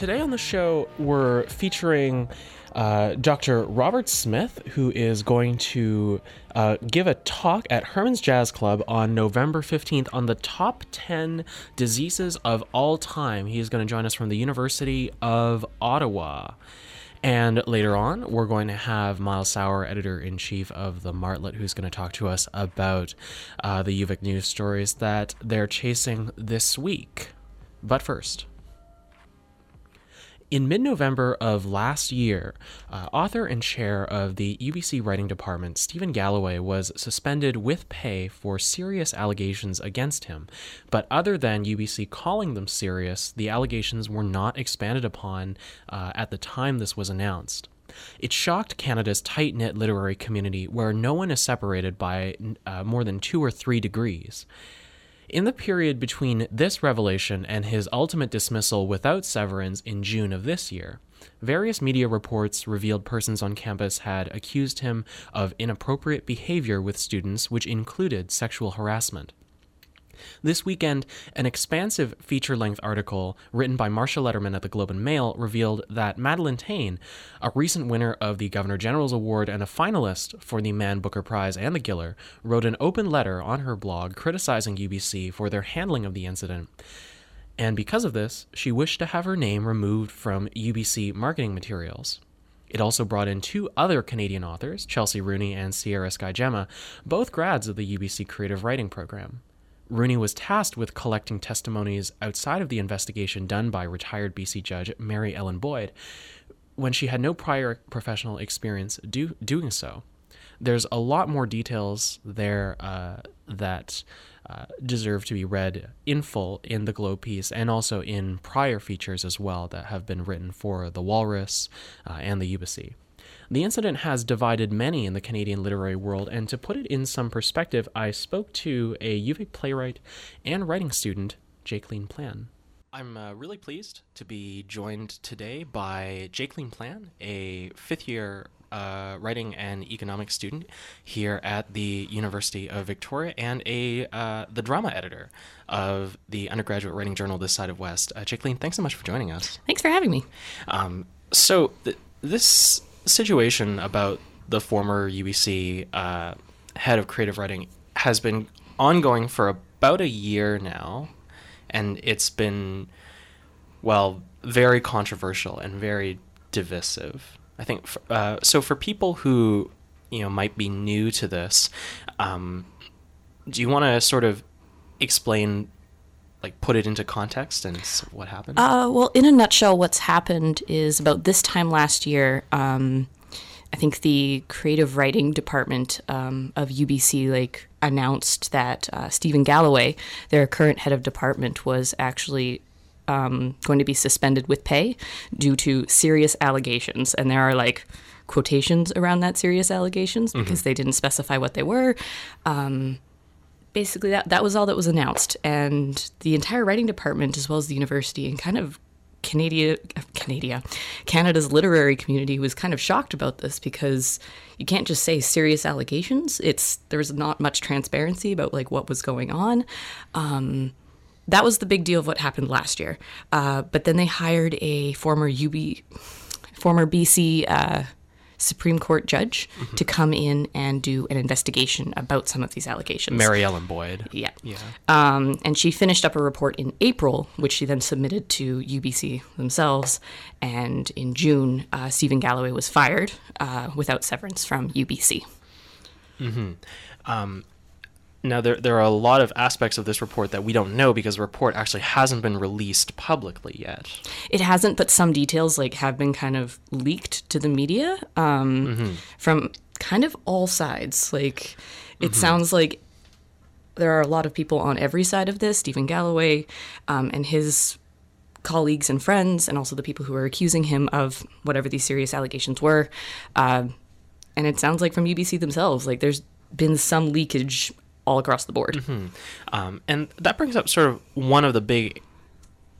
today on the show, we're featuring uh, Dr. Robert Smith, who is going to uh, give a talk at Herman's Jazz Club on November 15th on the top 10 diseases of all time. He is going to join us from the University of Ottawa. And later on, we're going to have Miles Sauer, editor in chief of the Martlet, who's going to talk to us about uh, the UVic news stories that they're chasing this week. But first, in mid November of last year, uh, author and chair of the UBC Writing Department, Steven Galloway, was suspended with pay for serious allegations against him. But other than UBC calling them serious, the allegations were not expanded upon uh, at the time this was announced. It shocked Canada's tight knit literary community, where no one is separated by uh, more than two or three degrees. In the period between this revelation and his ultimate dismissal without severance in June of this year, various media reports revealed persons on campus had accused him of inappropriate behavior with students, which included sexual harassment. This weekend, an expansive feature length article written by Marsha Lederman at the Globe and Mail revealed that Madeleine Thien, a recent winner of the Governor General's Award and a finalist for the Man Booker Prize and the Giller, wrote an open letter on her blog criticizing UBC for their handling of the incident. And because of this, she wished to have her name removed from UBC marketing materials. It also brought in two other Canadian authors, Chelsea Rooney and Sierra Skye Gemma, both grads of the UBC Creative Writing Program. Rooney was tasked with collecting testimonies outside of the investigation done by retired BC judge Mary Ellen Boyd when she had no prior professional experience do, doing so. There's a lot more details there uh, that uh, deserve to be read in full in the Globe piece and also in prior features as well that have been written for the Walrus uh, and the UBC. The incident has divided many in the Canadian literary world, and to put it in some perspective, I spoke to a UVic playwright and writing student, Jacqueline Plan. I'm uh, really pleased to be joined today by Jacqueline Plan, a fifth year uh, writing and economics student here at the University of Victoria and a uh, the drama editor of the undergraduate writing journal This Side of West. Uh, Jacqueline, thanks so much for joining us. Thanks for having me. Um, so th- this situation about the former UBC uh, head of creative writing has been ongoing for about a year now, and it's been, well, very controversial and very divisive. I think uh, so. For people who you know might be new to this, um, do you want to sort of explain like put it into context and what happened? Uh, well, in a nutshell, what's happened is about this time last year. Um, I think the creative writing department um, of UBC like announced that uh, Steven Galloway, their current head of department, was actually um, going to be suspended with pay due to serious allegations, and there are like quotations around that serious allegations because mm-hmm. they didn't specify what they were. Um, basically that that was all that was announced and the entire writing department as well as the university and kind of Canada, Canada, Canada's literary community was kind of shocked about this because you can't just say serious allegations. It's there's not much transparency about like what was going on. Um, that was the big deal of what happened last year. Uh, but then they hired a former UB, former BC uh, Supreme Court judge mm-hmm. to come in and do an investigation about some of these allegations. Mary Ellen Boyd. Yeah. Yeah. Um, and she finished up a report in April, which she then submitted to UBC themselves. And in June, uh, Steven Galloway was fired uh, without severance from UBC. Mm-hmm. Um, now, there, there are a lot of aspects of this report that we don't know because the report actually hasn't been released publicly yet. It hasn't, but some details like have been kind of leaked to the media um, mm-hmm. from kind of all sides. Like, it mm-hmm. sounds like there are a lot of people on every side of this. Steven Galloway um, and his colleagues and friends, and also the people who are accusing him of whatever these serious allegations were. Uh, and it sounds like from UBC themselves, like there's been some leakage all across the board. Mm-hmm. Um, and that brings up sort of one of the big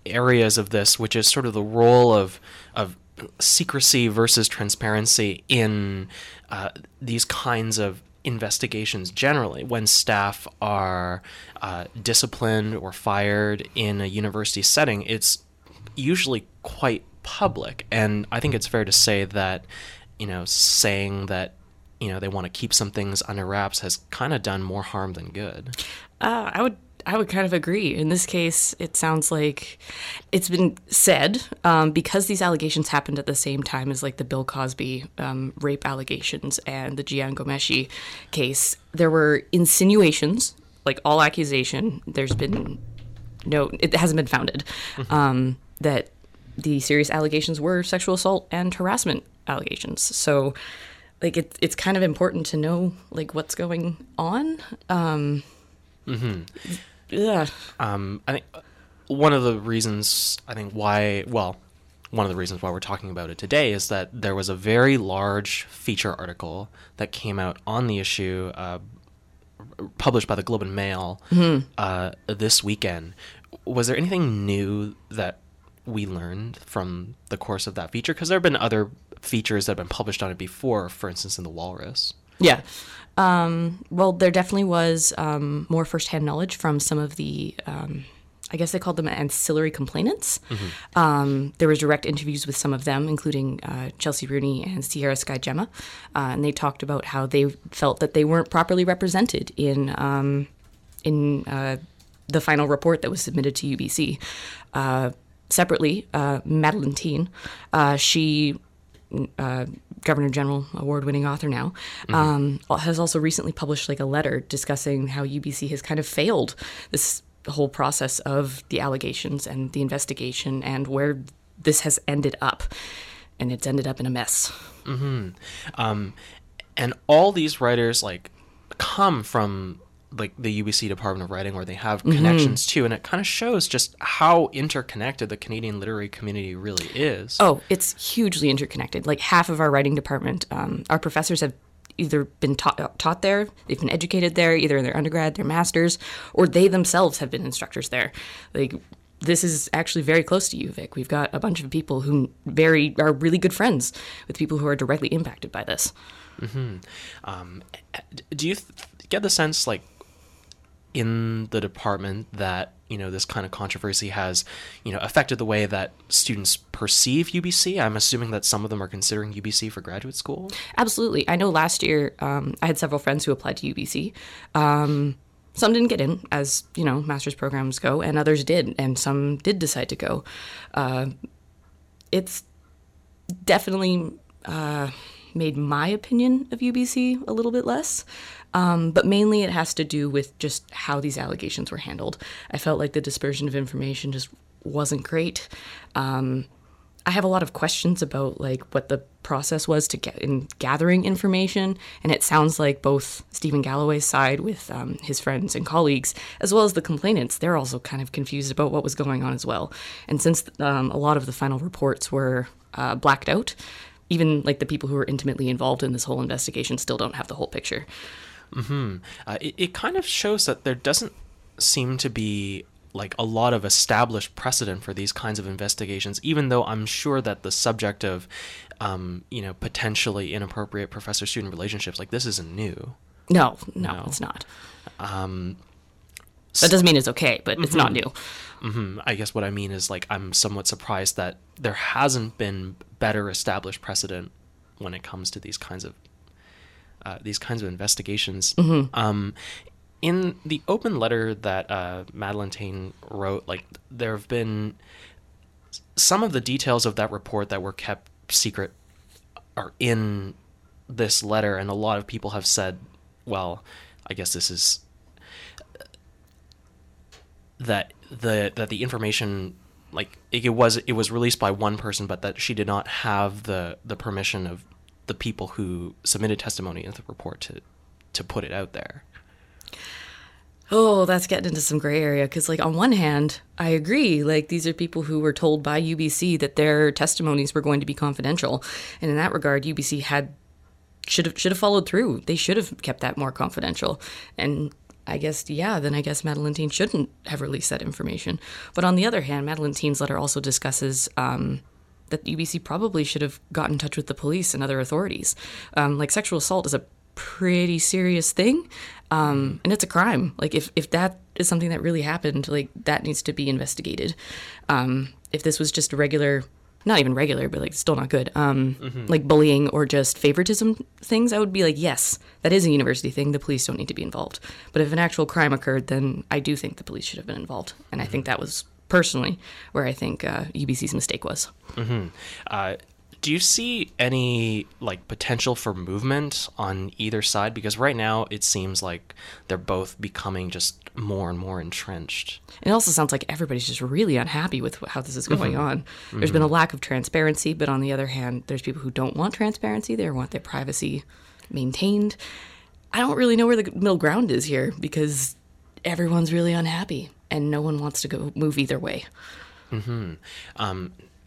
areas of this, which is sort of the role of of secrecy versus transparency in uh, these kinds of investigations generally when staff are uh, disciplined or fired in a university setting it's usually quite public. And I think it's fair to say that, you know, saying that, you know, they want to keep some things under wraps has kind of done more harm than good. Uh, I would I would kind of agree. In this case, it sounds like it's been said um, because these allegations happened at the same time as like the Bill Cosby um, rape allegations and the Jian Ghomeshi case. There were insinuations, like all accusation. There's been no, it hasn't been founded um, that the serious allegations were sexual assault and harassment allegations. So, like, it, it's kind of important to know like what's going on. Um, mm-hmm. Yeah. Um, I think one of the reasons I think why well, one of the reasons why we're talking about it today is that there was a very large feature article that came out on the issue, uh, published by the Globe and Mail uh, this weekend. Was there anything new that we learned from the course of that feature? Because there have been other features that have been published on it before, for instance, in the Walrus. Yeah. Um, well, there definitely was um, more firsthand knowledge from some of the, um, I guess they called them ancillary complainants. Um, there was direct interviews with some of them, including uh, Chelsea Rooney and Sierra Skye Gemma, uh, and they talked about how they felt that they weren't properly represented in um, in uh, the final report that was submitted to UBC. Uh, separately, uh, Madeleine Thien, uh, she uh, Governor General award winning author now, um, has also recently published like a letter discussing how UBC has kind of failed this whole process of the allegations and the investigation and where this has ended up. And it's ended up in a mess. um, and all these writers like come from like the UBC Department of Writing where they have connections too and it kind of shows just how interconnected the Canadian literary community really is. Oh, it's hugely interconnected. Like half of our writing department, um, our professors have either been taught, taught there, they've been educated there, either in their undergrad, their masters, or they themselves have been instructors there. Like this is actually very close to UVic. We've got a bunch of people who very are really good friends with people who are directly impacted by this. Um, do you th- get the sense like in the department that you know this kind of controversy has you know affected the way that students perceive UBC? I'm assuming that some of them are considering UBC for graduate school. Absolutely. I know last year um, I had several friends who applied to UBC. Um, some didn't get in, as you know, master's programs go, and others did, and some did decide to go. Uh, it's definitely uh, made my opinion of UBC a little bit less. Um, but mainly it has to do with just how these allegations were handled. I felt like the dispersion of information just wasn't great. Um, I have a lot of questions about like what the process was to get in gathering information, and it sounds like both Steven Galloway's side with um, his friends and colleagues, as well as the complainants, they're also kind of confused about what was going on as well. And since um, a lot of the final reports were uh, blacked out, even like the people who were intimately involved in this whole investigation still don't have the whole picture. Uh, it, it kind of shows that there doesn't seem to be like a lot of established precedent for these kinds of investigations, even though I'm sure that the subject of, um, you know, potentially inappropriate professor-student relationships like this isn't new. No, no, No. it's not. Um, That doesn't mean it's okay, but it's not new. hmm I guess what I mean is like I'm somewhat surprised that there hasn't been better established precedent when it comes to these kinds of uh, these kinds of investigations. Um, in the open letter that uh, Madeleine Thien wrote, like there have been some of the details of that report that were kept secret are in this letter, and a lot of people have said, well, I guess this is that the that the information like it, it was it was released by one person but that she did not have the the permission of the people who submitted testimony in the report to to put it out there Oh, that's getting into some gray area because, like, on one hand, I agree. Like, these are people who were told by UBC that their testimonies were going to be confidential, and in that regard, UBC had should have should have followed through. They should have kept that more confidential. And I guess, yeah, then I guess Madeleine Thien shouldn't have released that information. But on the other hand, Madeleine Thien's letter also discusses um, that UBC probably should have got in touch with the police and other authorities. Um, like, sexual assault is a pretty serious thing, um, and it's a crime. Like, if, if that is something that really happened, like, that needs to be investigated. Um, if this was just regular not even regular, but like still not good. Um, like bullying or just favoritism things, I would be like, yes, that is a university thing. The police don't need to be involved. But if an actual crime occurred, then I do think the police should have been involved, and I think that was personally where I think uh, UBC's mistake was. Uh, do you see any like potential for movement on either side? Because right now it seems like they're both becoming just more and more entrenched. It also sounds like everybody's just really unhappy with how this is going on. There's been a lack of transparency, but on the other hand, there's people who don't want transparency. They want their privacy maintained. I don't really know where the middle ground is here because everyone's really unhappy and no one wants to go move either way.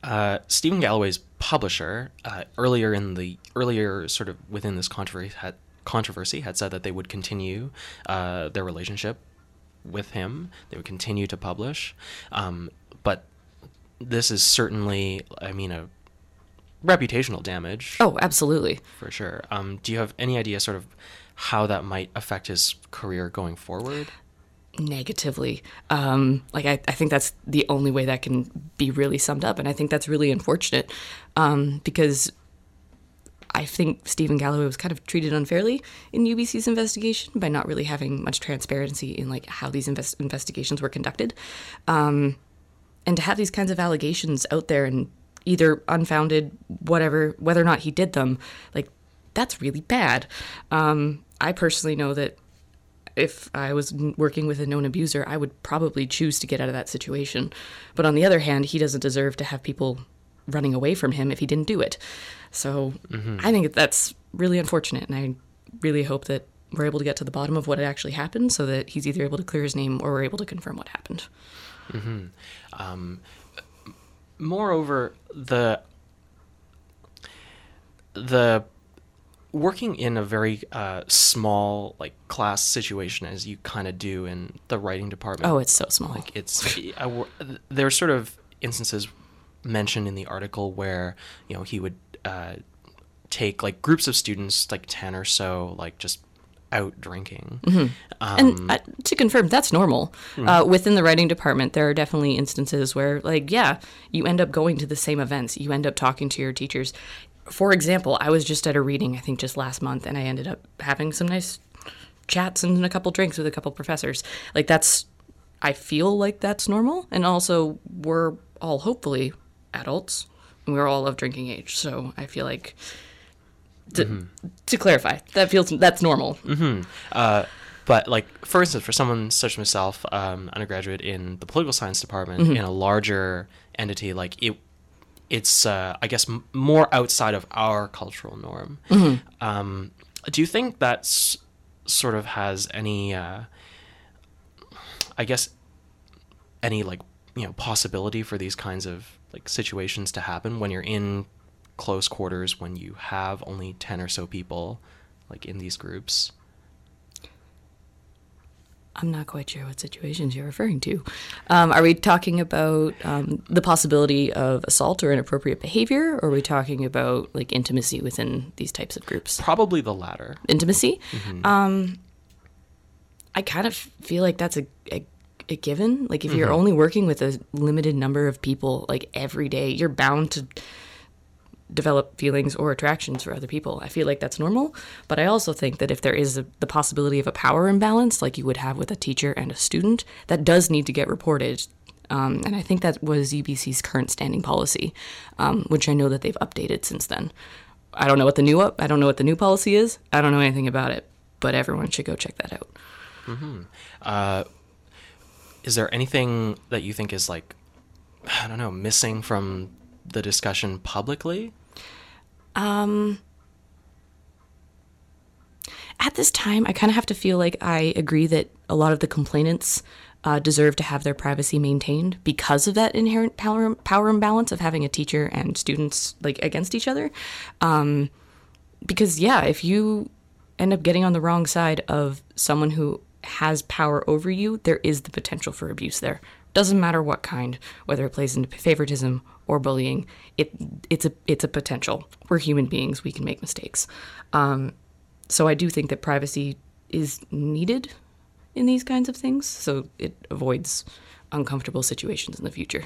Uh, Steven Galloway's publisher uh, earlier in the earlier sort of within this controversy had controversy had said that they would continue uh, their relationship with him. They would continue to publish, um, but this is certainly, I mean, a reputational damage Oh, absolutely. for sure. Um, do you have any idea, sort of, how that might affect his career going forward? Negatively. Um, like I, I think that's the only way that can be really summed up, and I think that's really unfortunate um, because I think Steven Galloway was kind of treated unfairly in UBC's investigation by not really having much transparency in like how these invest- investigations were conducted, um, and to have these kinds of allegations out there and either unfounded, whatever, whether or not he did them, like that's really bad. Um, I personally know that if I was working with a known abuser, I would probably choose to get out of that situation. But on the other hand, he doesn't deserve to have people running away from him if he didn't do it. So I think that's really unfortunate, and I really hope that we're able to get to the bottom of what actually happened so that he's either able to clear his name or we're able to confirm what happened. Hmm. Um. moreover the the working in a very uh, small like class situation as you kind of do in the writing department Oh, it's so small. like it's I, there's sort of instances mentioned in the article where you know he would uh, take like groups of students like 10 or so like just out drinking um, and uh, to confirm, that's normal. Uh, within the writing department, there are definitely instances where, like, yeah, you end up going to the same events. You end up talking to your teachers. For example, I was just at a reading, I think just last month, and I ended up having some nice chats and a couple drinks with a couple professors. Like, that's, I feel like that's normal. And also, we're all hopefully adults, and we're all of drinking age. So I feel like. To, to clarify, that feels that's normal. Uh, but like, for instance, for someone such as myself, um, undergraduate in the political science department, in a larger entity, like it, it's uh, I guess m- more outside of our cultural norm. Um, do you think that sort of has any, uh, I guess, any like you know possibility for these kinds of like situations to happen when you're in close quarters when you have only 10 or so people like in these groups I'm not quite sure what situations you're referring to. Um, are we talking about um, the possibility of assault or inappropriate behavior, or are we talking about like intimacy within these types of groups? probably the latter Intimacy. Um, I kind of feel like that's a, a, a given. Like if you're only working with a limited number of people, like every day, you're bound to develop feelings or attractions for other people. I feel like that's normal, but I also think that if there is a, the possibility of a power imbalance, like you would have with a teacher and a student, that does need to get reported. Um, and I think that was UBC's current standing policy, um, which I know that they've updated since then. I don't know what the new up. I don't know what the new policy is. I don't know anything about it, but everyone should go check that out. is there anything that you think is like i don't know missing from the discussion publicly at this time, I kind of have to feel like I agree that a lot of the complainants uh, deserve to have their privacy maintained because of that inherent power power imbalance of having a teacher and students like against each other. Um, because yeah, if you end up getting on the wrong side of someone who has power over you, there is the potential for abuse there. Doesn't matter what kind, whether it plays into favoritism or bullying. It it's a it's a potential. We're human beings. We can make mistakes. Um, so I do think that privacy is needed in these kinds of things, so it avoids uncomfortable situations in the future.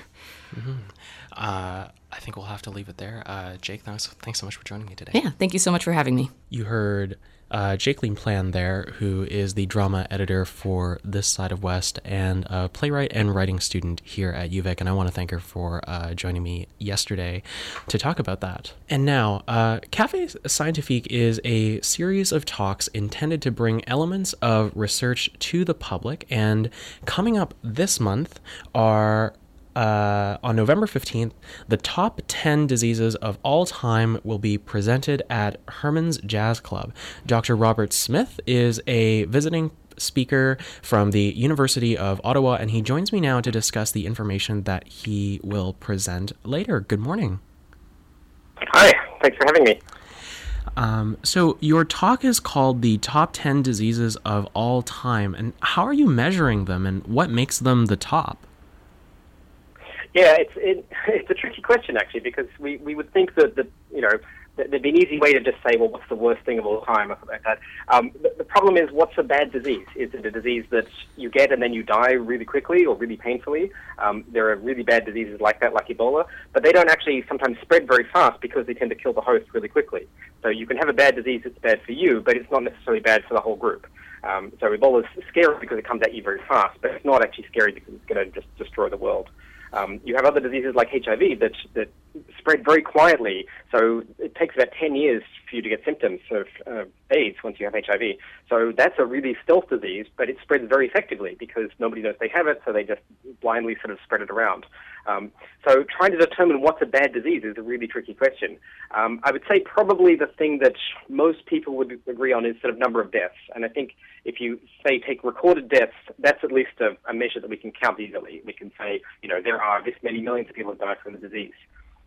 I think we'll have to leave it there. Uh, Jake, thanks, thanks so much for joining me today. Yeah, thank you so much for having me. You heard uh, Jake Plan there, who is the drama editor for This Side of West and a playwright and writing student here at UVic. And I want to thank her for uh, joining me yesterday to talk about that. And now, uh, Cafe Scientifique is a series of talks intended to bring elements of research to the public. And coming up this month are uh, on November 15th, the top 10 diseases of all time will be presented at Herman's Jazz Club. Dr. Robert Smith is a visiting speaker from the University of Ottawa, and he joins me now to discuss the information that he will present later. Good morning. Hi, thanks for having me. Um, so, your talk is called The Top 10 Diseases of All Time, and how are you measuring them, and what makes them the top? Yeah, it's it, it's a tricky question actually because we, we would think that that you know there'd be an easy way to just say, well, what's the worst thing of all time, or something like that. Um, the, the, problem is, what's a bad disease? Is it a disease that you get and then you die really quickly or really painfully? Um, there are really bad diseases like that, like Ebola, but they don't actually sometimes spread very fast because they tend to kill the host really quickly. So you can have a bad disease that's bad for you, but it's not necessarily bad for the whole group. Um, so Ebola is scary because it comes at you very fast, but it's not actually scary because it's going to just destroy the world. Um, you have other diseases like HIV that, that spread very quietly. So it takes about 10 years for you to get symptoms of uh, AIDS once you have HIV. So that's a really stealth disease, but it spreads very effectively because nobody knows they have it, so they just blindly sort of spread it around. Um, so trying to determine what's a bad disease is a really tricky question. Um, I would say probably the thing that most people would agree on is sort of number of deaths. And I think if you say take recorded deaths, that's at least a, a measure that we can count easily. We can say, you know, there are this many millions of people who die from the disease.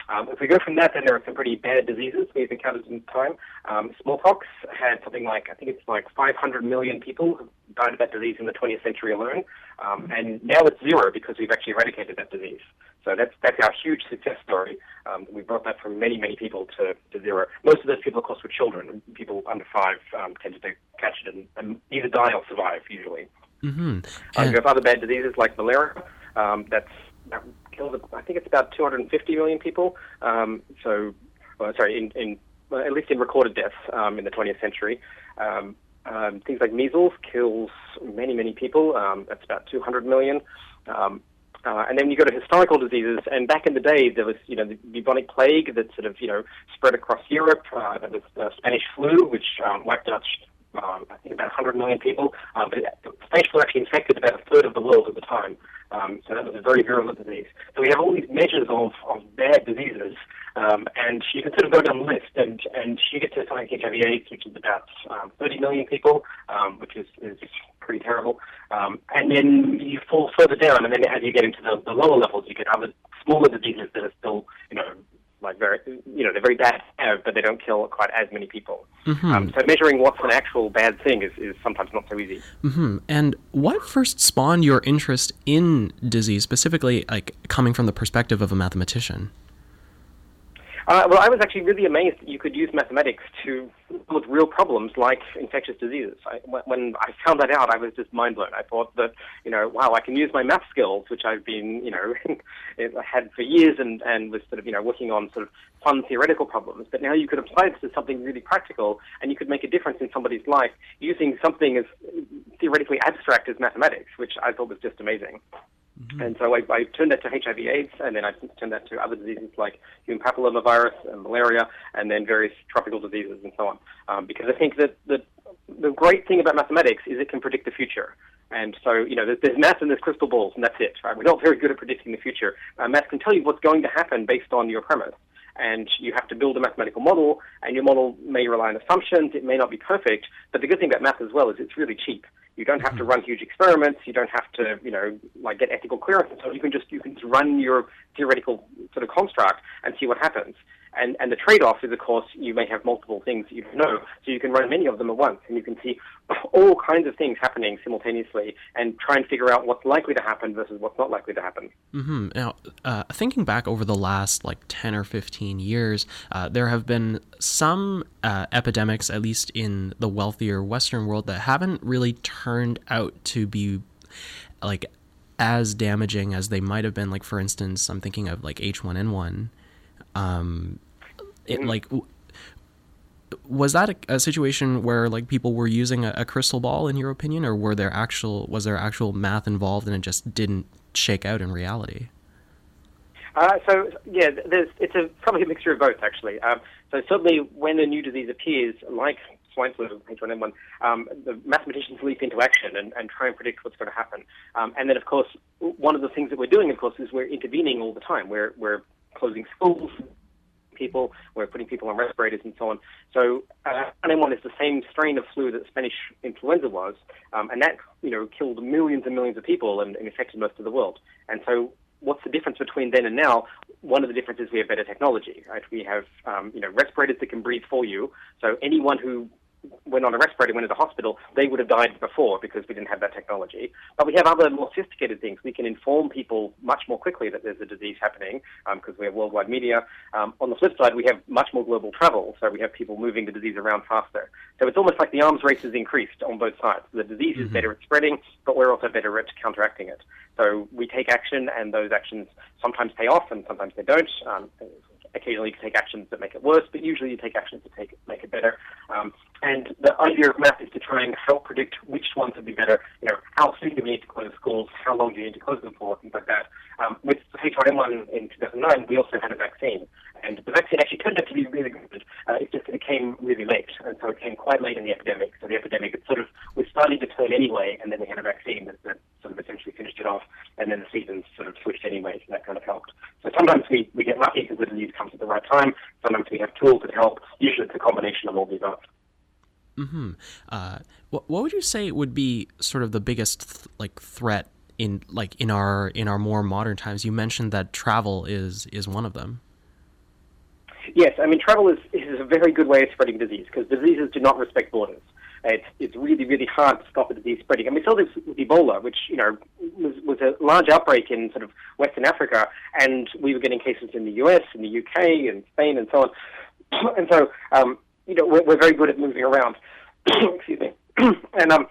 Um, if we go from that, then there are some pretty bad diseases we've encountered in time. Um, smallpox had something like, I think it's like 500 million people died of that disease in the 20th century alone. Um, and now it's zero because we've actually eradicated that disease. So that's, that's our huge success story. Um, we brought that from many, many people to, to zero. Most of those people, of course, were children. People under five um, tended to catch it and, and, either die or survive, usually. Mm-hmm. Uh, you have other bad diseases like malaria. Um, that's that killed, I think it's about 250 million people. Um, so, well, sorry, in, in well, at least in recorded deaths um, in the 20th century. Um, um, things like measles kills many, many people. Um, that's about 200 million. Um, uh, and then you go to historical diseases, and back in the day, there was, you know, the bubonic plague that sort of, you know, spread across Europe. Uh, there the Spanish flu, which um, wiped out, um, I think, about 100 million people. Um, but flu actually infected about a third of the world at the time. Um, so that was a very virulent disease. So we have all these measures of, of bad diseases, um, and you can sort of go down the list, and, and you get to something like HIV/AIDS, which is about um, 30 million people, um, which is, is pretty terrible. Um, and then you fall further down, and then as you get into the, the lower levels, you get other smaller diseases that are still, you know, like very, you know, they're very bad to have, but they don't kill quite as many people. Mm-hmm. Um, so measuring what's an actual bad thing is, is sometimes not so easy. Mm-hmm. And what first spawned your interest in disease, specifically, like coming from the perspective of a mathematician? Uh, well, I was actually really amazed that you could use mathematics to with real problems like infectious diseases. I, when I found that out, I was just mind blown. I thought that, you know, wow, I can use my math skills, which I've been, you know, had for years and, and was sort of, you know, working on sort of fun theoretical problems. But now you could apply this to something really practical and you could make a difference in somebody's life using something as theoretically abstract as mathematics, which I thought was just amazing. Mm-hmm. And so I, I, turned that to HIV/AIDS, and then I turned that to other diseases like human papillomavirus and malaria, and then various tropical diseases and so on. Um, because I think that the, the great thing about mathematics is it can predict the future. And so, you know, there's, there's math and there's crystal balls, and that's it. Right? We're not very good at predicting the future. Uh, math can tell you what's going to happen based on your premise and you have to build a mathematical model, and your model may rely on assumptions, it may not be perfect, but the good thing about math as well is it's really cheap. You don't have to mm-hmm. run huge experiments. You don't have to, you know, like get ethical clearance. So you can just you can just run your theoretical sort of construct and see what happens. And, and the trade-off is, of course, you may have multiple things that you don't know, so you can run many of them at once, and you can see all kinds of things happening simultaneously, and try and figure out what's likely to happen versus what's not likely to happen. Mm-hmm. Now, uh, thinking back over the last like ten or fifteen years, uh, there have been some uh, epidemics, at least in the wealthier Western world, that haven't really turned out to be like as damaging as they might have been. Like, for instance, I'm thinking of like H1N1 Um, it, like was that a, a, situation where like people were using a, a, crystal ball in your opinion? Or were there actual was there actual math involved and it just didn't shake out in reality? Uh, so yeah there's it's a probably a mixture of both actually. Um, so certainly when a new disease appears like swine flu H1N1 um, the mathematicians leap into action and, and try and predict what's going to happen. Um, and then of course one of the things that we're doing of course is we're intervening all the time. We're we're closing schools people. We're putting people on respirators and so on. So uh, H1N1 is the same strain of flu that Spanish influenza was, um, and that you know killed millions and millions of people and, and infected most of the world. And so what's the difference between then and now? One of the differences we have better technology. Right? We have um, you know respirators that can breathe for you. So anyone who went on a respirator, went to the hospital, they would have died before because we didn't have that technology. But we have other more sophisticated things. We can inform people much more quickly that there's a disease happening because um, we have worldwide media. Um, on the flip side, we have much more global travel, so we have people moving the disease around faster. So it's almost like the arms race has increased on both sides. The disease mm-hmm. is better at spreading, but we're also better at counteracting it. So we take action, and those actions sometimes pay off, and sometimes they don't. Um, occasionally you take actions that make it worse, but usually you take actions to take make it better. Um, and the idea of math is to try and help predict which ones would be better. You know, how soon do we need to close schools? How long do you need to close them for? Things like that. Um, with H1N1 in 2009, we also had a vaccine, and the vaccine actually turned out to be really good. Uh, it's just it came really late, and so it came quite late in the epidemic. So the epidemic it sort of was starting to turn anyway, and then we had a vaccine that, that sort of essentially finished it off, and then the seasons sort of switched anyway, so that kind of helped. So sometimes we, we get lucky because the disease comes at the right time. Sometimes we have tools that help. Usually it's a combination of all the above. Hmm. Uh, what, what would you say it would be sort of the biggest th- like threat in like in our in our more modern times? You mentioned that travel is is one of them. Yes, I mean travel is is a very good way of spreading disease because diseases do not respect borders. It's, it's really, really hard to stop a disease spreading. And we saw this with Ebola, which, you know, was, was a large outbreak in sort of Western Africa, and we were getting cases in the US, in the UK, and Spain, and so on. and so, um, you know, we're, we're very good at moving around. Excuse me. and um,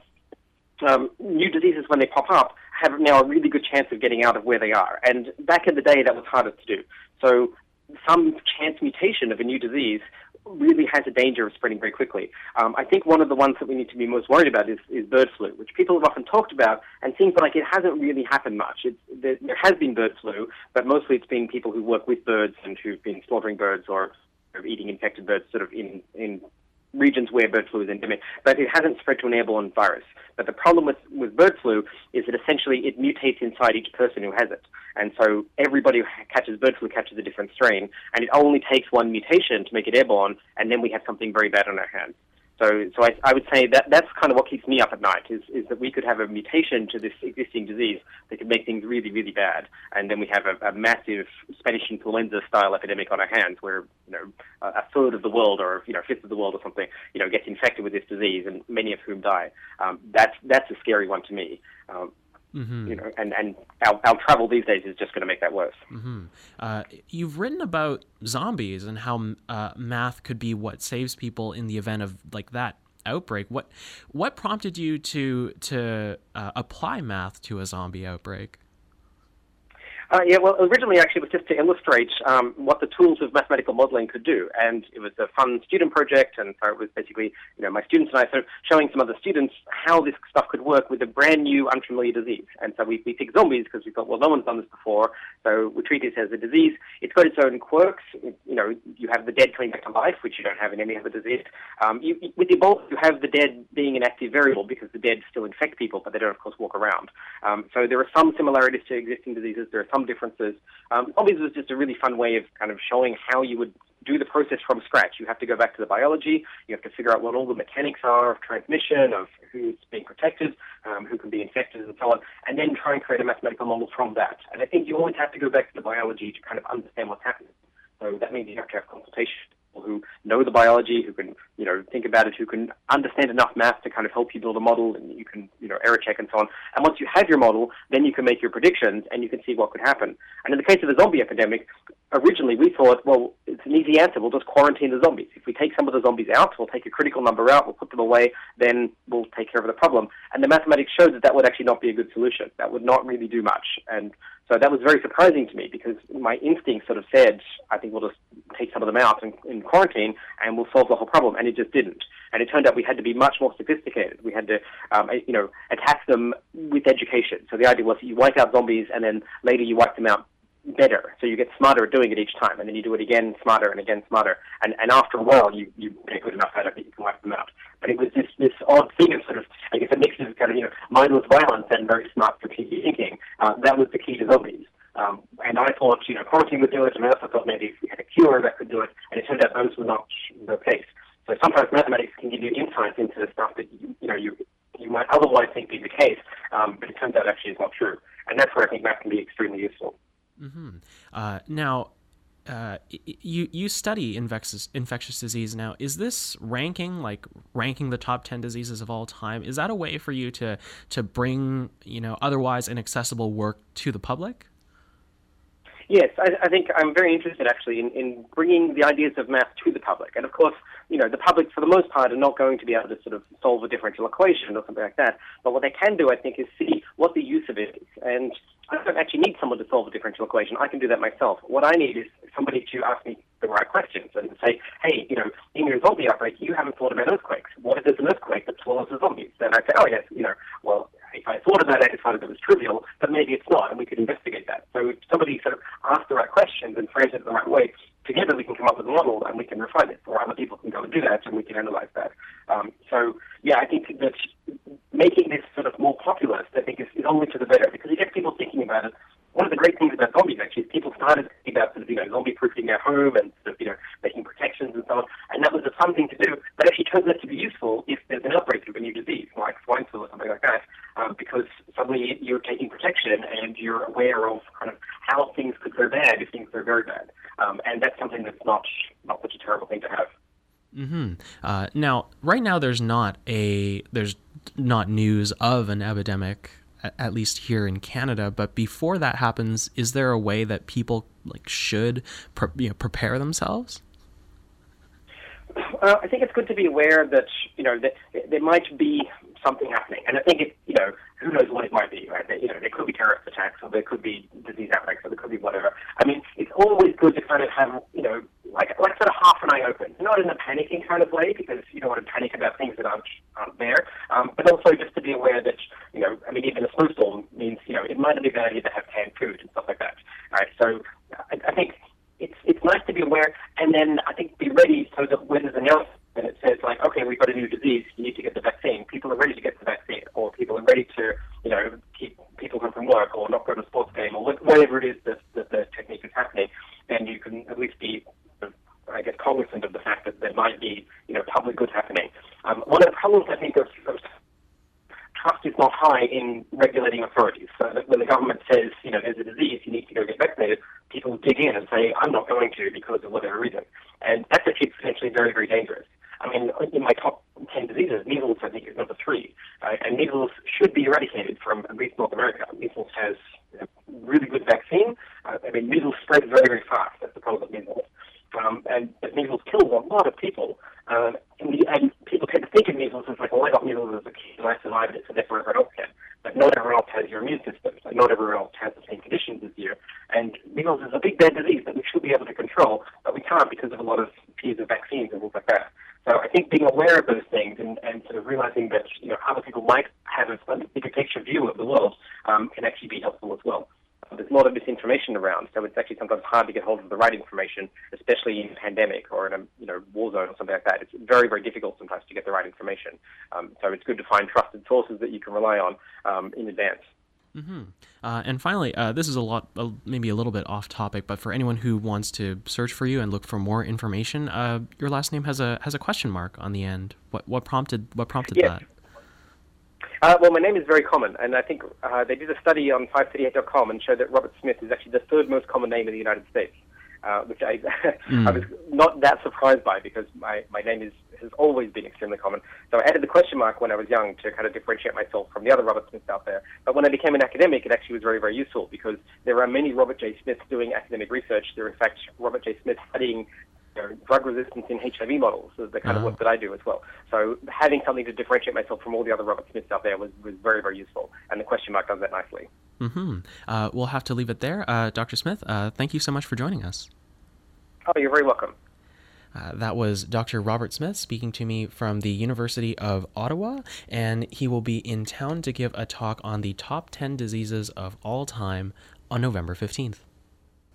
um, new diseases, when they pop up, have now a really good chance of getting out of where they are. And back in the day, that was harder to do. So some chance mutation of a new disease really has a danger of spreading very quickly. Um, I think one of the ones that we need to be most worried about is, is bird flu, which people have often talked about and seems like it hasn't really happened much. there, there has been bird flu, but mostly it's been people who work with birds and who've been slaughtering birds or eating infected birds sort of in, in regions where bird flu is endemic, but it hasn't spread to an airborne virus. But the problem with, with bird flu is that essentially it mutates inside each person who has it. And so everybody who catches bird flu catches a different strain, and it only takes one mutation to make it airborne, and then we have something very bad on our hands. So, so I, I would say that that's kind of what keeps me up at night is, is that we could have a mutation to this existing disease that could make things really, really bad, and then we have a, a massive Spanish influenza style epidemic on our hands, where you know a third of the world or you know a fifth of the world or something you know gets infected with this disease, and many of whom die. Um, that's that's a scary one to me. Um, Mm-hmm. You know, and and our, our travel these days is just going to make that worse. Mm-hmm. Uh, you've written about zombies and how uh, math could be what saves people in the event of like that outbreak. What what prompted you to to uh, apply math to a zombie outbreak? Uh, yeah, well, originally actually it was just to illustrate um, what the tools of mathematical modeling could do, and it was a fun student project, and so it was basically, you know, my students and I sort of showing some other students how this stuff could work with a brand new, unfamiliar disease. And so we, we picked zombies because we thought, well, no one's done this before, so we treat it as a disease. It's got its own quirks. You know, you have the dead coming back to life, which you don't have in any other disease. Um, you, with Ebola, you have the dead being an active variable because the dead still infect people, but they don't, of course, walk around. Um, so there are some similarities to existing diseases. There are some some differences. Um, zombies was just a really fun way of kind of showing how you would do the process from scratch. You have to go back to the biology. You have to figure out what all the mechanics are of transmission, of who's being protected, um, who can be infected, and so on, and then try and create a mathematical model from that. And I think you always have to go back to the biology to kind of understand what's happening. So that means you have to have consultation who know the biology, who can, you know, think about it, who can understand enough math to kind of help you build a model and you can, you know, error check and so on. And once you have your model, then you can make your predictions and you can see what could happen. And in the case of the zombie epidemic, originally we thought, well, it's an easy answer. We'll just quarantine the zombies. If we take some of the zombies out, we'll take a critical number out, we'll put them away, then we'll take care of the problem. And the mathematics showed that that would actually not be a good solution. That would not really do much. And so that was very surprising to me because my instinct sort of said, I think we'll just take some of them out in, in quarantine and we'll solve the whole problem. And it just didn't. And it turned out we had to be much more sophisticated. We had to, um, you know, attack them with education. So the idea was you wipe out zombies and then later you wipe them out better. So you get smarter at doing it each time, and then you do it again smarter and again smarter. And, and after a while, you, you get good enough at it that you can wipe them out. But it was this, this odd thing of sort of, I guess, a mix of kind of, you know, mindless violence and very smart strategic thinking. Uh, that was the key to zombies. Um, and I thought, you know, quarantine would do it, and I also thought maybe if we had a cure that could do it, and it turned out those were not the case. So sometimes mathematics can give you insights into the stuff that you, you know you you might otherwise think be the case, um, but it turns out actually is not true. And that's where I think math can be extremely useful. Mm-hmm. Uh, now, uh, you you study infectious infectious disease now. Is this ranking like ranking the top ten diseases of all time? Is that a way for you to to bring you know otherwise inaccessible work to the public? Yes, I, I think I'm very interested actually in, in bringing the ideas of math to the public. And of course, you know, the public for the most part are not going to be able to sort of solve a differential equation or something like that. But what they can do, I think, is see what the use of it is. And don't actually need someone to solve a differential equation. I can do that myself. What I need is somebody to ask me the right questions and say, hey, you know, in your zombie outbreak, you haven't thought about earthquakes. What if there's an earthquake that swallows the zombies? Then I say, oh, yes, you know, well, if I thought of that, I decided it was trivial, but maybe it's not, and we could investigate that. So if somebody sort of asks the right questions and frames it the right way, together we can come up with a model and we can refine it, or other people can go and do that and we can analyze that. Um, so, yeah, I think that making this sort of more populist, I think, is, is only to the better because you get people thinking about it. One of the great things about zombies actually is people started thinking about sort of, you know, zombie proofing their home and sort of, you know, making protections and so on. And that was a fun thing to do, but actually turns out to be useful if there's an outbreak of a new disease, like swine flu or something like that, um, because suddenly you're taking protection and you're aware of kind of how things could go bad if things go very bad. Um, and that's something that's not, not such a terrible thing to have. Mm-hmm. Uh, now, right now, there's not a there's not news of an epidemic, at least here in Canada. But before that happens, is there a way that people like should pre- you know, prepare themselves? Uh, I think it's good to be aware that you know that there might be something happening, and I think it you know who knows what it might be, right? you know, there could be terrorist attacks, or there could be disease outbreaks, or there could be whatever. I mean, it's always good to kind of have you know like like sort of half an eye open, not in a panicking kind of way because you don't want to panic about things that aren't aren't there, um, but also just to be aware that you know, I mean, even a snowstorm means you know it might not be a bad idea to have canned food and stuff like that, right? So I, I think it's it's nice to be aware, and then I think be ready so that when there's an and it says like, okay, we've got a new disease, you need to get the vaccine. People are ready to get the vaccine, or people are ready to, you know, keep people home from work, or not go to a sports game, or whatever it is that, that the technique is happening. Then you can at least be, I guess, cognizant of the fact that there might be, you know, public goods happening. Um, one of the problems I think of, of trust is not high in regulating authorities. So that when the government says, you know, there's a disease, you need to go get vaccinated, people dig in and say, I'm not going to because of whatever reason. And that's actually potentially very, very dangerous. I mean, in my top 10 diseases, measles, I think, is number three. Uh, and measles should be eradicated from at least North America. Measles has a really good vaccine. Uh, I mean, measles spread very, very fast. That's the problem with measles. Um, and but measles kills a lot of people. Um, and, the, and people tend to think of measles as like, well, I got measles as a kid and I survived it, so therefore everyone else can. But not everyone else has your immune system. Like not everyone else has the same conditions as you. And measles is a big bad disease that we should be able to control, but we can't because of a lot of fears of vaccines and things like that. So I think being aware of those things and, and sort of realizing that you know other people might have a bigger picture view of the world um, can actually be helpful as well. Uh, there's a lot of misinformation around, so it's actually sometimes hard to get hold of the right information, especially in a pandemic or in a you know war zone or something like that. It's very very difficult sometimes to get the right information. Um, so it's good to find trusted sources that you can rely on um, in advance. Mm-hmm. Uh, and finally, uh, this is a lot, uh, maybe a little bit off topic, but for anyone who wants to search for you and look for more information, uh, your last name has a has a question mark on the end. What what prompted what prompted yes. that? Uh, well, my name is very common, and I think uh, they did a study on 538.com and showed that Robert Smith is actually the third most common name in the United States. uh, which I, mm. I was not that surprised by because my, my name is has always been extremely common. So I added the question mark when I was young to kind of differentiate myself from the other Robert Smiths out there. But when I became an academic, it actually was very, very useful because there are many Robert J. Smiths doing academic research. There are, in fact, Robert J. Smith studying know, drug resistance in HIV models is the kind uh-huh. of work that I do as well. So having something to differentiate myself from all the other Robert Smiths out there was, was very, very useful. And the question mark does that nicely. Mm-hmm. Uh, we'll have to leave it there. Uh, Dr. Smith, uh, thank you so much for joining us. Oh, you're very welcome. Uh, that was Dr. Robert Smith speaking to me from the University of Ottawa, and he will be in town to give a talk on the top 10 diseases of all time on November 15th.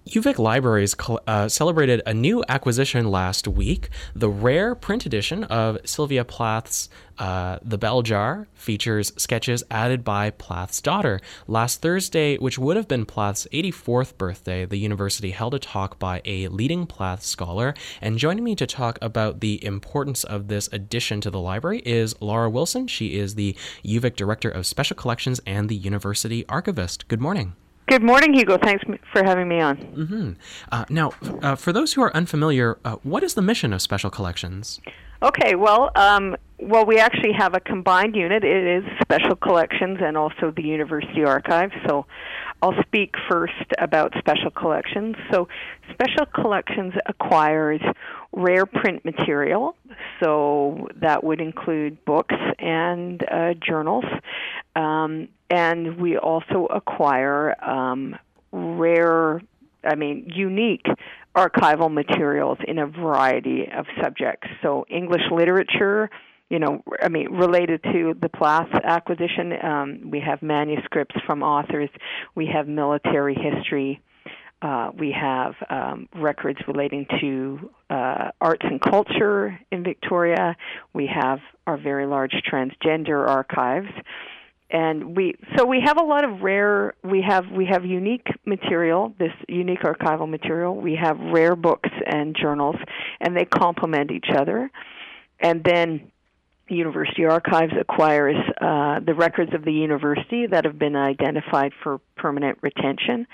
UVic Libraries uh, celebrated a new acquisition last week. The rare print edition of Sylvia Plath's uh, The Bell Jar features sketches added by Plath's daughter. Last Thursday, which would have been Plath's 84th birthday, the university held a talk by a leading Plath scholar. And joining me to talk about the importance of this addition to the library is Laura Wilson. She is the UVic Director of Special Collections and the University Archivist. Good morning. Good morning, Hugo. Thanks for having me on. Mm-hmm. Uh, now, uh, for those who are unfamiliar, uh, what is the mission of Special Collections? Okay, well, um, well, we actually have a combined unit. It is Special Collections and also the University Archive. So, I'll speak first about Special Collections. So, Special Collections acquires rare print material. So that would include books and uh, journals. Um, and we also acquire um, rare, I mean, unique archival materials in a variety of subjects. So, English literature, you know, I mean, related to the Plath acquisition, um, we have manuscripts from authors, we have military history. Uh, we have um, records relating to uh, arts and culture in Victoria. We have our very large transgender archives and we so we have a lot of rare we have we have unique material this unique archival material. We have rare books and journals and they complement each other. And then University Archives acquires uh, the records of the university that have been identified for permanent retention,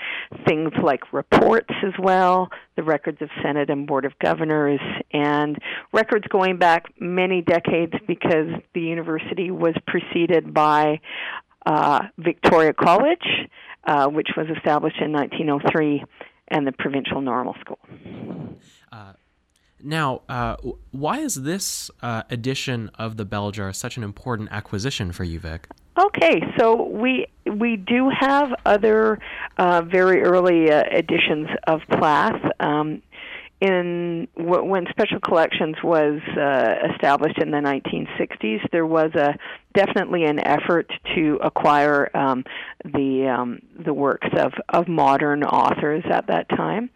things like reports as well, the records of Senate and Board of Governors, and records going back many decades because the university was preceded by uh, Victoria College, uh, which was established in 1903, and the Provincial Normal School. Now, uh, why is this uh, edition of the Bell Jar such an important acquisition for UVic? Okay, so we we do have other uh, very early uh, editions of Plath. Um, in w- when Special Collections was uh, established in the 1960s, there was a definitely an effort to acquire um, the um, the works of of modern authors at that time.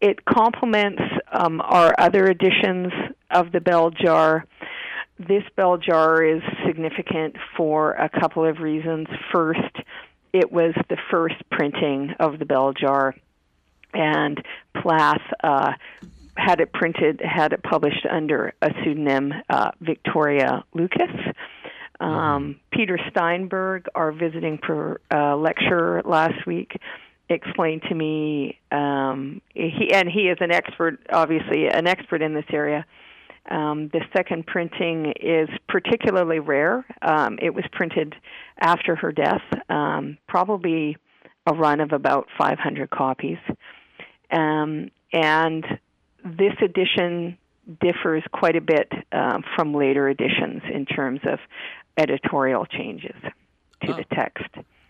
It complements um, our other editions of the bell jar. This bell jar is significant for a couple of reasons. First, it was the first printing of the bell jar, and Plath uh, had it printed, had it published under a pseudonym, uh, Victoria Lucas. Um, mm-hmm. Peter Steinberg, our visiting per, uh, lecturer last week, explained to me um, he and he is an expert, obviously an expert in this area. Um, the second printing is particularly rare. Um, it was printed after her death, um, probably a run of about 500 copies. Um, and this edition differs quite a bit um, from later editions in terms of editorial changes to oh. the text.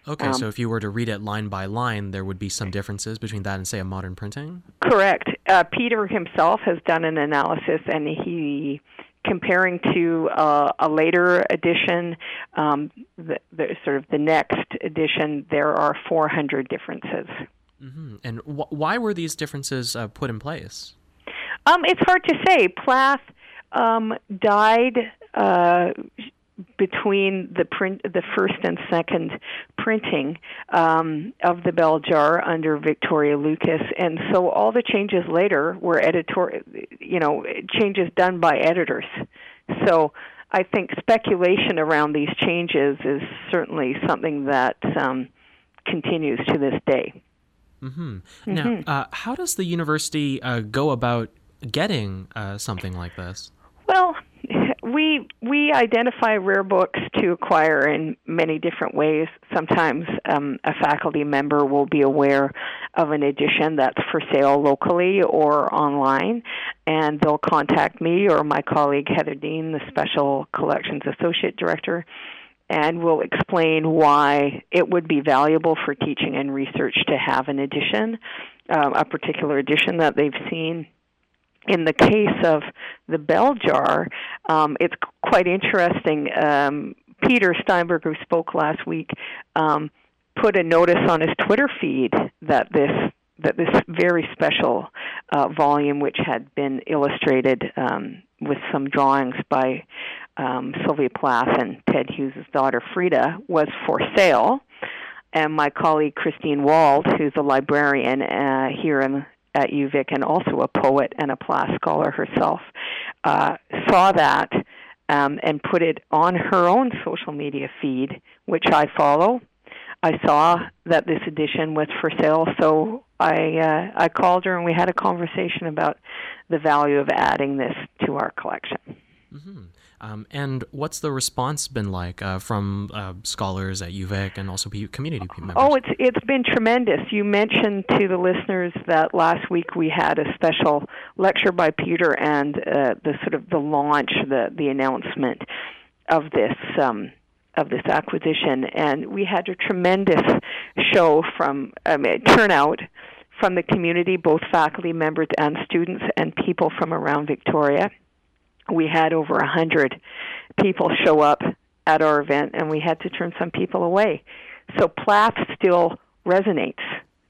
Okay, um, so if you were to read it line by line, there would be some differences between that and, say, a modern printing? Correct. Uh, Peter himself has done an analysis, and he comparing to uh, a later edition, um, the, the, sort of the next edition, there are 400 differences. Mm-hmm. And wh- why were these differences uh, put in place? Um, it's hard to say. Plath um, died uh, between the print, the first and second printing um, of the bell jar under Victoria Lucas, and so all the changes later were editor, you know, changes done by editors. So I think speculation around these changes is certainly something that um, continues to this day. Mm-hmm. Now, uh, how does the university uh, go about getting uh, something like this? Well, we we identify rare books to acquire in many different ways. Sometimes um, a faculty member will be aware of an edition that's for sale locally or online, and they'll contact me or my colleague Heather Dean, the Special Collections Associate Director, and we'll explain why it would be valuable for teaching and research to have an edition, um, a particular edition that they've seen in the case of the bell jar, um, it's quite interesting. Um, Peter Steinberg, who spoke last week, um, put a notice on his Twitter feed that this that this very special uh, volume, which had been illustrated um, with some drawings by um, Sylvia Plath and Ted Hughes' daughter Frida, was for sale. And my colleague Christine Walde, who's a librarian uh, here in at UVic and also a poet and a Plath scholar herself, uh, saw that um, and put it on her own social media feed, which I follow. I saw that this edition was for sale, so I uh, I called her and we had a conversation about the value of adding this to our collection. Mm-hmm. Um, and what's the response been like uh, from uh, scholars at UVic and also community members? Oh, it's it's been tremendous. You mentioned to the listeners that last week we had a special lecture by Peter and uh, the sort of the launch, the the announcement of this. Um, of this acquisition, and we had a tremendous show from um, turnout from the community, both faculty members and students, and people from around Victoria we had over a hundred people show up at our event, and we had to turn some people away. So Plath still resonates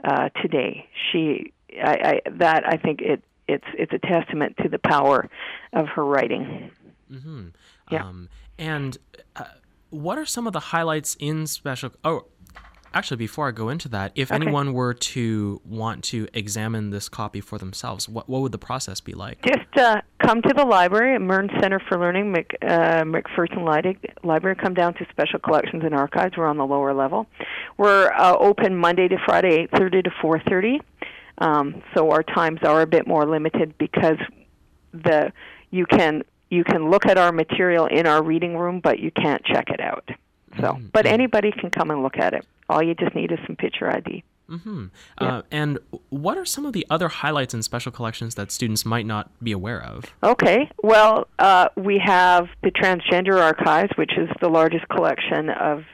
uh, today. She, I, I, that I think it it's it's a testament to the power of her writing. Mm-hmm. Yeah. Um, and uh, what are some of the highlights in special? Oh, actually, before I go into that, if okay. anyone were to want to examine this copy for themselves, what what would the process be like? Just uh, come to the library at Mearns Center for Learning, Mc, uh, McPherson Library. Come down to Special Collections and Archives. We're on the lower level. We're uh, open Monday to Friday, 8:30 to 4:30. Um, so our times are a bit more limited because the you can you can look at our material in our reading room, but you can't check it out. So, mm-hmm. but anybody can come and look at it. All you just need is some picture ID. Mm-hmm. Yeah. Uh, and what are some of the other highlights in special collections that students might not be aware of? Okay. Well, uh, we have the Transgender Archives, which is the largest collection of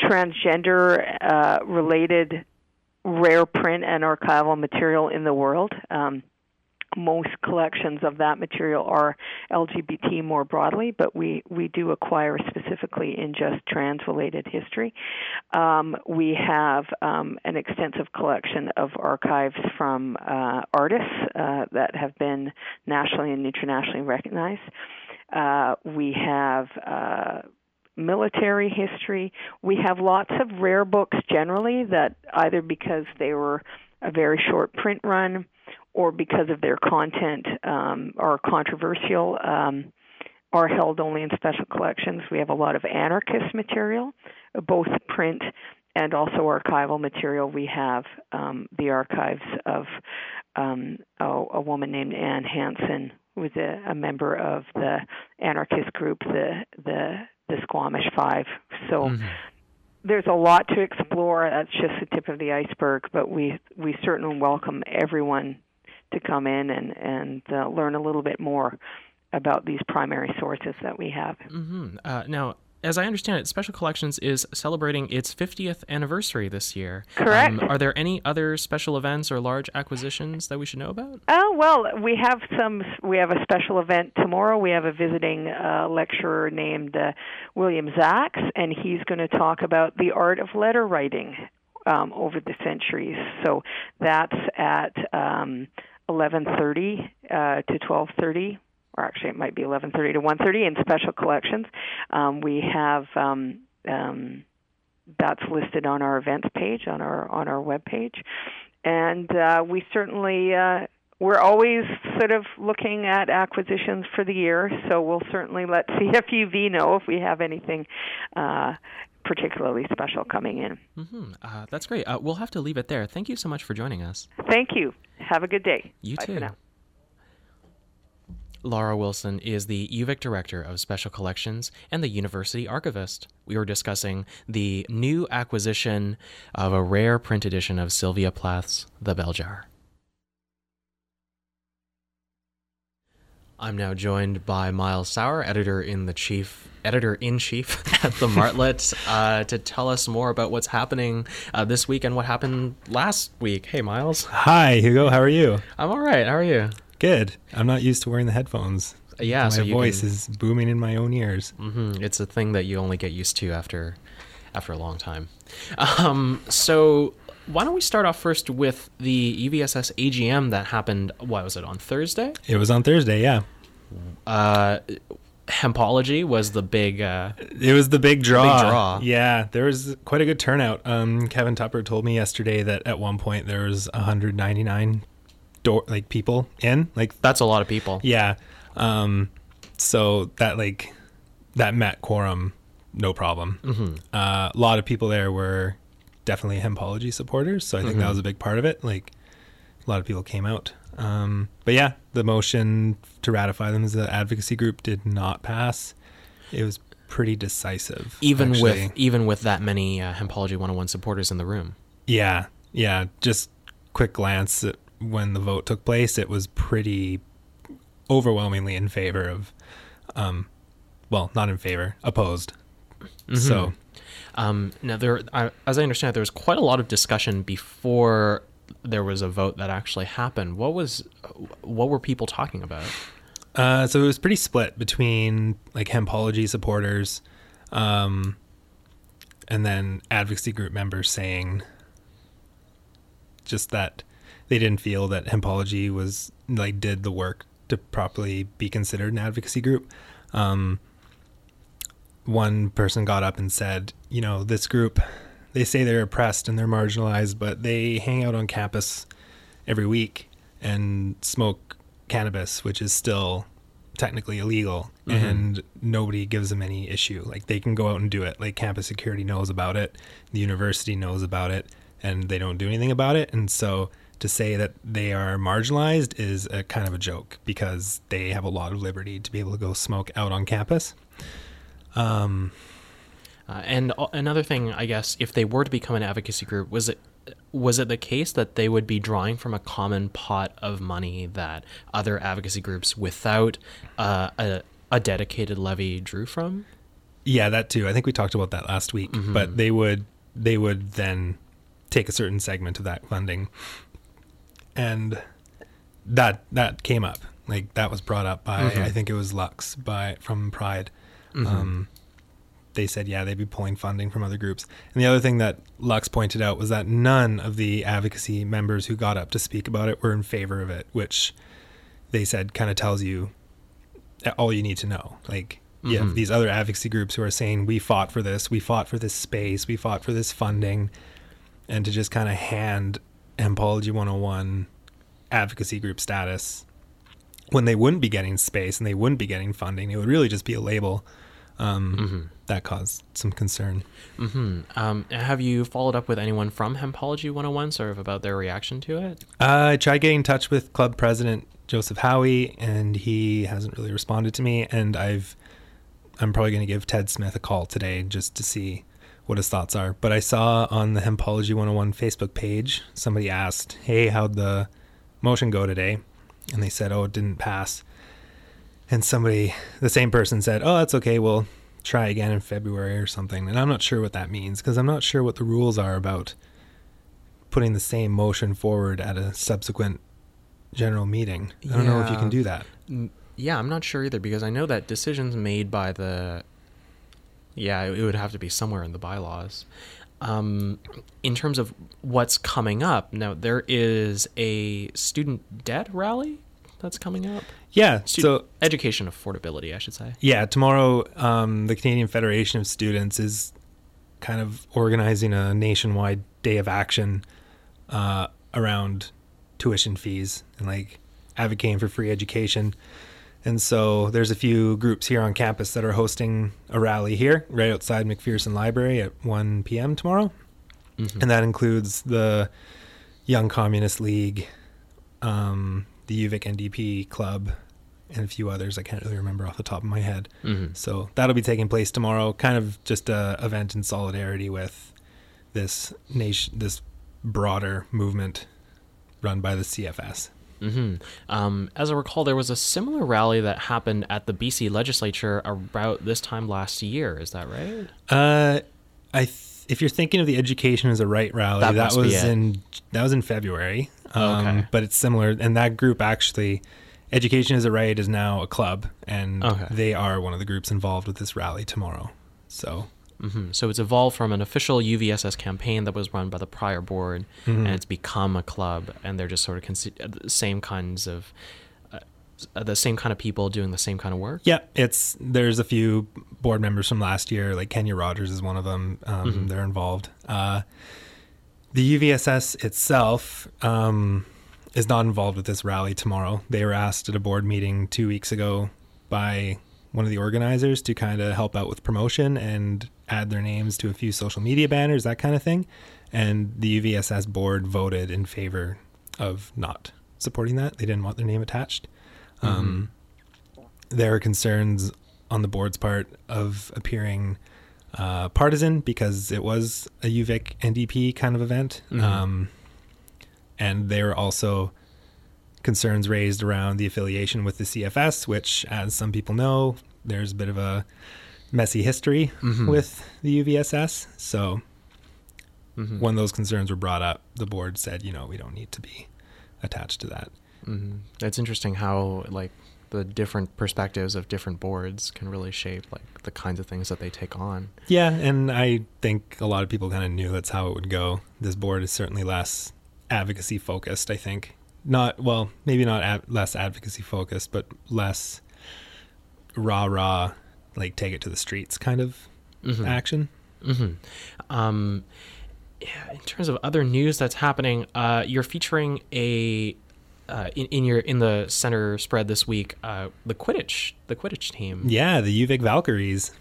transgender uh, related rare print and archival material in the world. Um, most collections of that material are LGBT more broadly, but we, we do acquire specifically in just trans related history. Um, we have um, an extensive collection of archives from uh, artists uh, that have been nationally and internationally recognized. Uh, we have uh, military history. We have lots of rare books generally that either because they were a very short print run or because of their content um, are controversial um, are held only in special collections. We have a lot of anarchist material, both print and also archival material. We have um, the archives of um, a, a, woman named Ann Hansen, who was a, a, member of the anarchist group, the the, the Squamish Five. So. Mm-hmm there's a lot to explore. That's just the tip of the iceberg, but we we certainly welcome everyone to come in and and uh, learn a little bit more about these primary sources that we have. Mm-hmm. Uh, now, as I understand it, Special Collections is celebrating its 50th anniversary this year. Correct. Um, are there any other special events or large acquisitions that we should know about? Oh well, we have some. We have a special event tomorrow. We have a visiting uh, lecturer named uh, William Zacks, and he's going to talk about the art of letter writing um, over the centuries. So that's at um, 11:30 uh, to 12:30, or actually it might be 11:30 to 1:30 in special collections. Um, we have um, um, that's listed on our events page on our on our web page, and uh, we certainly. Uh, we're always sort of looking at acquisitions for the year, so we'll certainly let CFUV know if we have anything uh, particularly special coming in. Mm-hmm. Uh, that's great. Uh, we'll have to leave it there. Thank you so much for joining us. Thank you. Have a good day. You Bye too. For now. Laura Wilson is the UVic Director of Special Collections and the University Archivist. We were discussing the new acquisition of a rare print edition of Sylvia Plath's The Bell Jar. I'm now joined by Miles Sauer, editor in the chief, editor in chief at the Martlet, uh, to tell us more about what's happening uh, this week and what happened last week. Hey, Miles. Hi, Hugo. How are you? I'm all right. How are you? Good. I'm not used to wearing the headphones. Yeah, my so voice can- is booming in my own ears. hmm It's a thing that you only get used to after after a long time. Um, so why don't we start off first with the UVSS AGM that happened? What was it on Thursday? It was on Thursday, yeah. Uh, Hempology was the big. Uh, It was the big draw. draw. Yeah, there was quite a good turnout. Um, Kevin Tupper told me yesterday that at one point there was 199 door like people in. Like, that's a lot of people. yeah. Um, so that like that met quorum, no problem. Mm-hmm. Uh, a lot of people there were definitely hempology supporters, so I think Mm-hmm. that was a big part of it. Like a lot of people came out. Um, but yeah, the motion to ratify them as an advocacy group did not pass. It was pretty decisive, Even actually. with even with that many uh, Hempology 101 supporters in the room. yeah, yeah. Just quick glance at when the vote took place, it was pretty overwhelmingly in favor of, um, well, not in favor, opposed. So Um, now, there, I, as I understand, it, there was quite a lot of discussion before there was a vote that actually happened. What was, what were people talking about? Uh, so it was pretty split between like hempology supporters, um, and then advocacy group members saying just that they didn't feel that hempology was like did the work to properly be considered an advocacy group. Um, one person got up and said, you know, this group, they say they're oppressed and they're marginalized, but they hang out on campus every week and smoke cannabis, which is still technically illegal, mm-hmm. and nobody gives them any issue. Like they can go out and do it. Like campus security knows about it, the university knows about it, and they don't do anything about it. And so to say that they are marginalized is a kind of a joke because they have a lot of liberty to be able to go smoke out on campus. Um, Uh, and a- another thing, I guess, if they were to become an advocacy group, was it was it the case that they would be drawing from a common pot of money that other advocacy groups without uh, a, a dedicated levy drew from? Yeah, that too. I think we talked about that last week. But they would they would then take a certain segment of that funding, and that that came up. Like that was brought up by I think it was Lux by from Pride. Um, they said yeah they'd be pulling funding from other groups. And the other thing that Lux pointed out was that none of the advocacy members who got up to speak about it were in favor of it, which they said kind of tells you all you need to know. Like you have these other advocacy groups who are saying we fought for this, we fought for this space, we fought for this funding, and to just kind of hand Hempology 101 advocacy group status when they wouldn't be getting space and they wouldn't be getting funding, it would really just be a label. Um, That caused some concern. hmm Um, have you followed up with anyone from Hempology 101, sort of about their reaction to it? Uh, I tried getting in touch with club president Joseph Howie, and he hasn't really responded to me. And I've, I'm probably going to give Ted Smith a call today just to see what his thoughts are. But I saw on the Hempology 101 Facebook page somebody asked, "Hey, how'd the motion go today?" And they said, "Oh, it didn't pass." And somebody, the same person said, "Oh, that's okay. We'll try again in February or something." And I'm not sure what that means because I'm not sure what the rules are about putting the same motion forward at a subsequent general meeting. I don't know if you can do that. Yeah, I'm not sure either because I know that decisions made by the yeah, it would have to be somewhere in the bylaws. Um, in terms of what's coming up, now there is a student debt rally that's coming up. Yeah. Stu- so education affordability, I should say. yeah, tomorrow um, the Canadian Federation of Students is kind of organizing a nationwide day of action uh, around tuition fees and like advocating for free education. And so there's a few groups here on campus that are hosting a rally here right outside McPherson Library at 1 p.m. tomorrow. Mm-hmm. And that includes the Young Communist League, um, the UVic NDP Club, and a few others I can't really remember off the top of my head. Mhm. So that'll be taking place tomorrow. Kind of just a event in solidarity with this nation, this broader movement run by the CFS. hmm Um, as I recall, there was a similar rally that happened at the BC legislature about this time last year. Is that right? Uh, I th- if you're thinking of the education as a right rally, That that, was in that was in February. Um, okay. But it's similar, and that group actually, Education as a Right is now a club, and Okay. they are one of the groups involved with this rally tomorrow. So hmm So it's evolved from an official UVSS campaign that was run by the prior board, Mm-hmm. and it's become a club, and they're just sort of consi- uh, the same kinds of. Uh, the same kind of people doing the same kind of work. yeah, it's there's a few board members from last year, like Kenya Rogers is one of them. Um, Mhm. They're involved. Uh, the UVSS itself um, is not involved with this rally tomorrow. They were asked at a board meeting two weeks ago by one of the organizers to kind of help out with promotion and add their names to a few social media banners, that kind of thing. And the UVSS board voted in favor of not supporting that. They didn't want their name attached. Um, there are concerns on the board's part of appearing uh, partisan because it was a UVic NDP kind of event. Mhm. Um, and there are also concerns raised around the affiliation with the CFS, which, as some people know, there's a bit of a messy history Mhm. with the UVSS. So Mhm. when those concerns were brought up, the board said, you know, we don't need to be attached to that. Hmm It's interesting how like the different perspectives of different boards can really shape like the kinds of things that they take on. Yeah, and I think a lot of people kind of knew that's how it would go. This board is certainly less advocacy focused, I think. Not, well, maybe not ad- less advocacy focused, but less rah rah, like take it to the streets kind of Mhm. action. hmm Um, yeah, in terms of other news that's happening, uh, you're featuring a uh, in, in your in the center spread this week. Uh, the Quidditch, the Quidditch team. Yeah, the UVic Valkyries.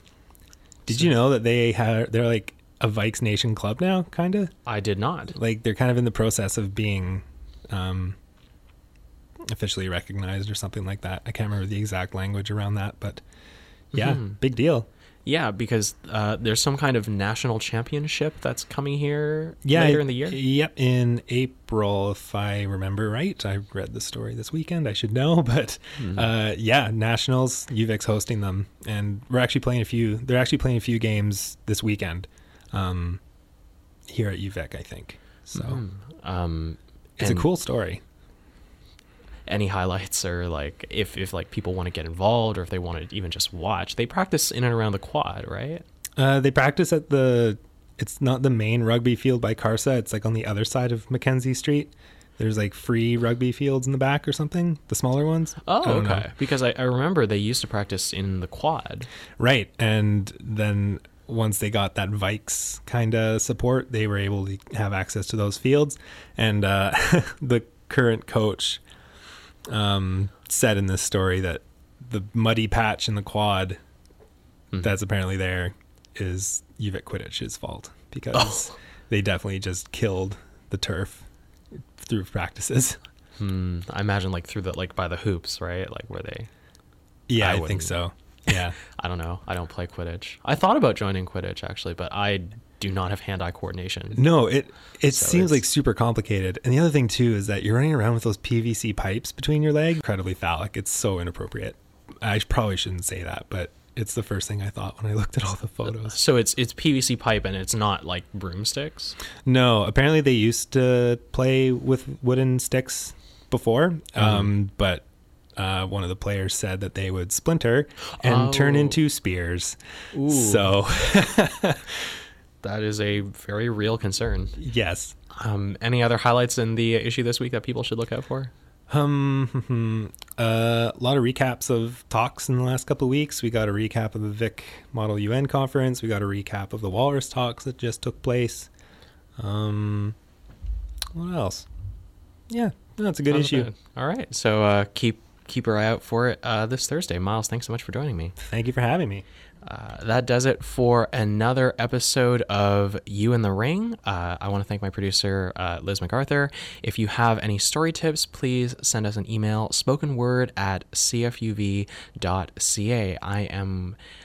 Did you know that they have, they're like a Vikes Nation club now, kind of? I did not. like they're kind of in the process of being um, officially recognized or something like that. I can't remember the exact language around that, but yeah, Mhm. big deal. Yeah, because uh, there's some kind of national championship that's coming here Yeah, later in the year. Yep, in April, if I remember right. I read the story this weekend. I should know, but Mhm. uh, yeah, nationals. UVic's hosting them, and we're actually playing a few. They're actually playing a few games this weekend um, here at UVic, I think. So Mhm. Um, it's a cool story. Any highlights or like if if like people want to get involved or if they want to even just watch, they practice in and around the quad, right? Uh, they practice at the. It's not the main rugby field by Carsa. It's like on the other side of McKenzie Street. There's like free rugby fields in the back or something. The smaller ones. Oh, don't know. okay. Because I, I remember they used to practice in the quad. Right, and then once they got that Vikes kind of support, they were able to have access to those fields. And uh, the current coach um, said in this story that the muddy patch in the quad Mhm. that's apparently there is UVic Quidditch's fault because Oh. they definitely just killed the turf through practices. Hmm. I imagine like through the like by the hoops, right? Like where they. Yeah, I I, think so. Yeah. I don't know. I don't play Quidditch. I thought about joining Quidditch actually, but I do not have hand-eye coordination. No, it it So seems like super complicated. And the other thing too is that you're running around with those PVC pipes between your legs. Incredibly phallic. It's so inappropriate. I probably shouldn't say that, but it's the first thing I thought when I looked at all the photos. So it's it's PVC pipe and it's not like broomsticks. No, apparently they used to play with wooden sticks before, um, but uh, one of the players said that they would splinter and turn Oh. into spears. Ooh. So That is a very real concern. yes, Um, any other highlights in the issue this week that people should look out for? Um, uh, a lot of recaps of talks in the last couple of weeks. We got a recap of the Vic Model UN conference. We got a recap of the Walrus talks that just took place. Um, what else? Yeah, no, it's a good Sounds issue. All right. So uh, keep keep your eye out for it uh, this Thursday. Miles, thanks so much for joining me. Thank you for having me. Uh, that does it for another episode of You in the Ring. Uh, I want to thank my producer, uh, Liz MacArthur. If you have any story tips, please send us an email, spokenword at cfuv.ca. I am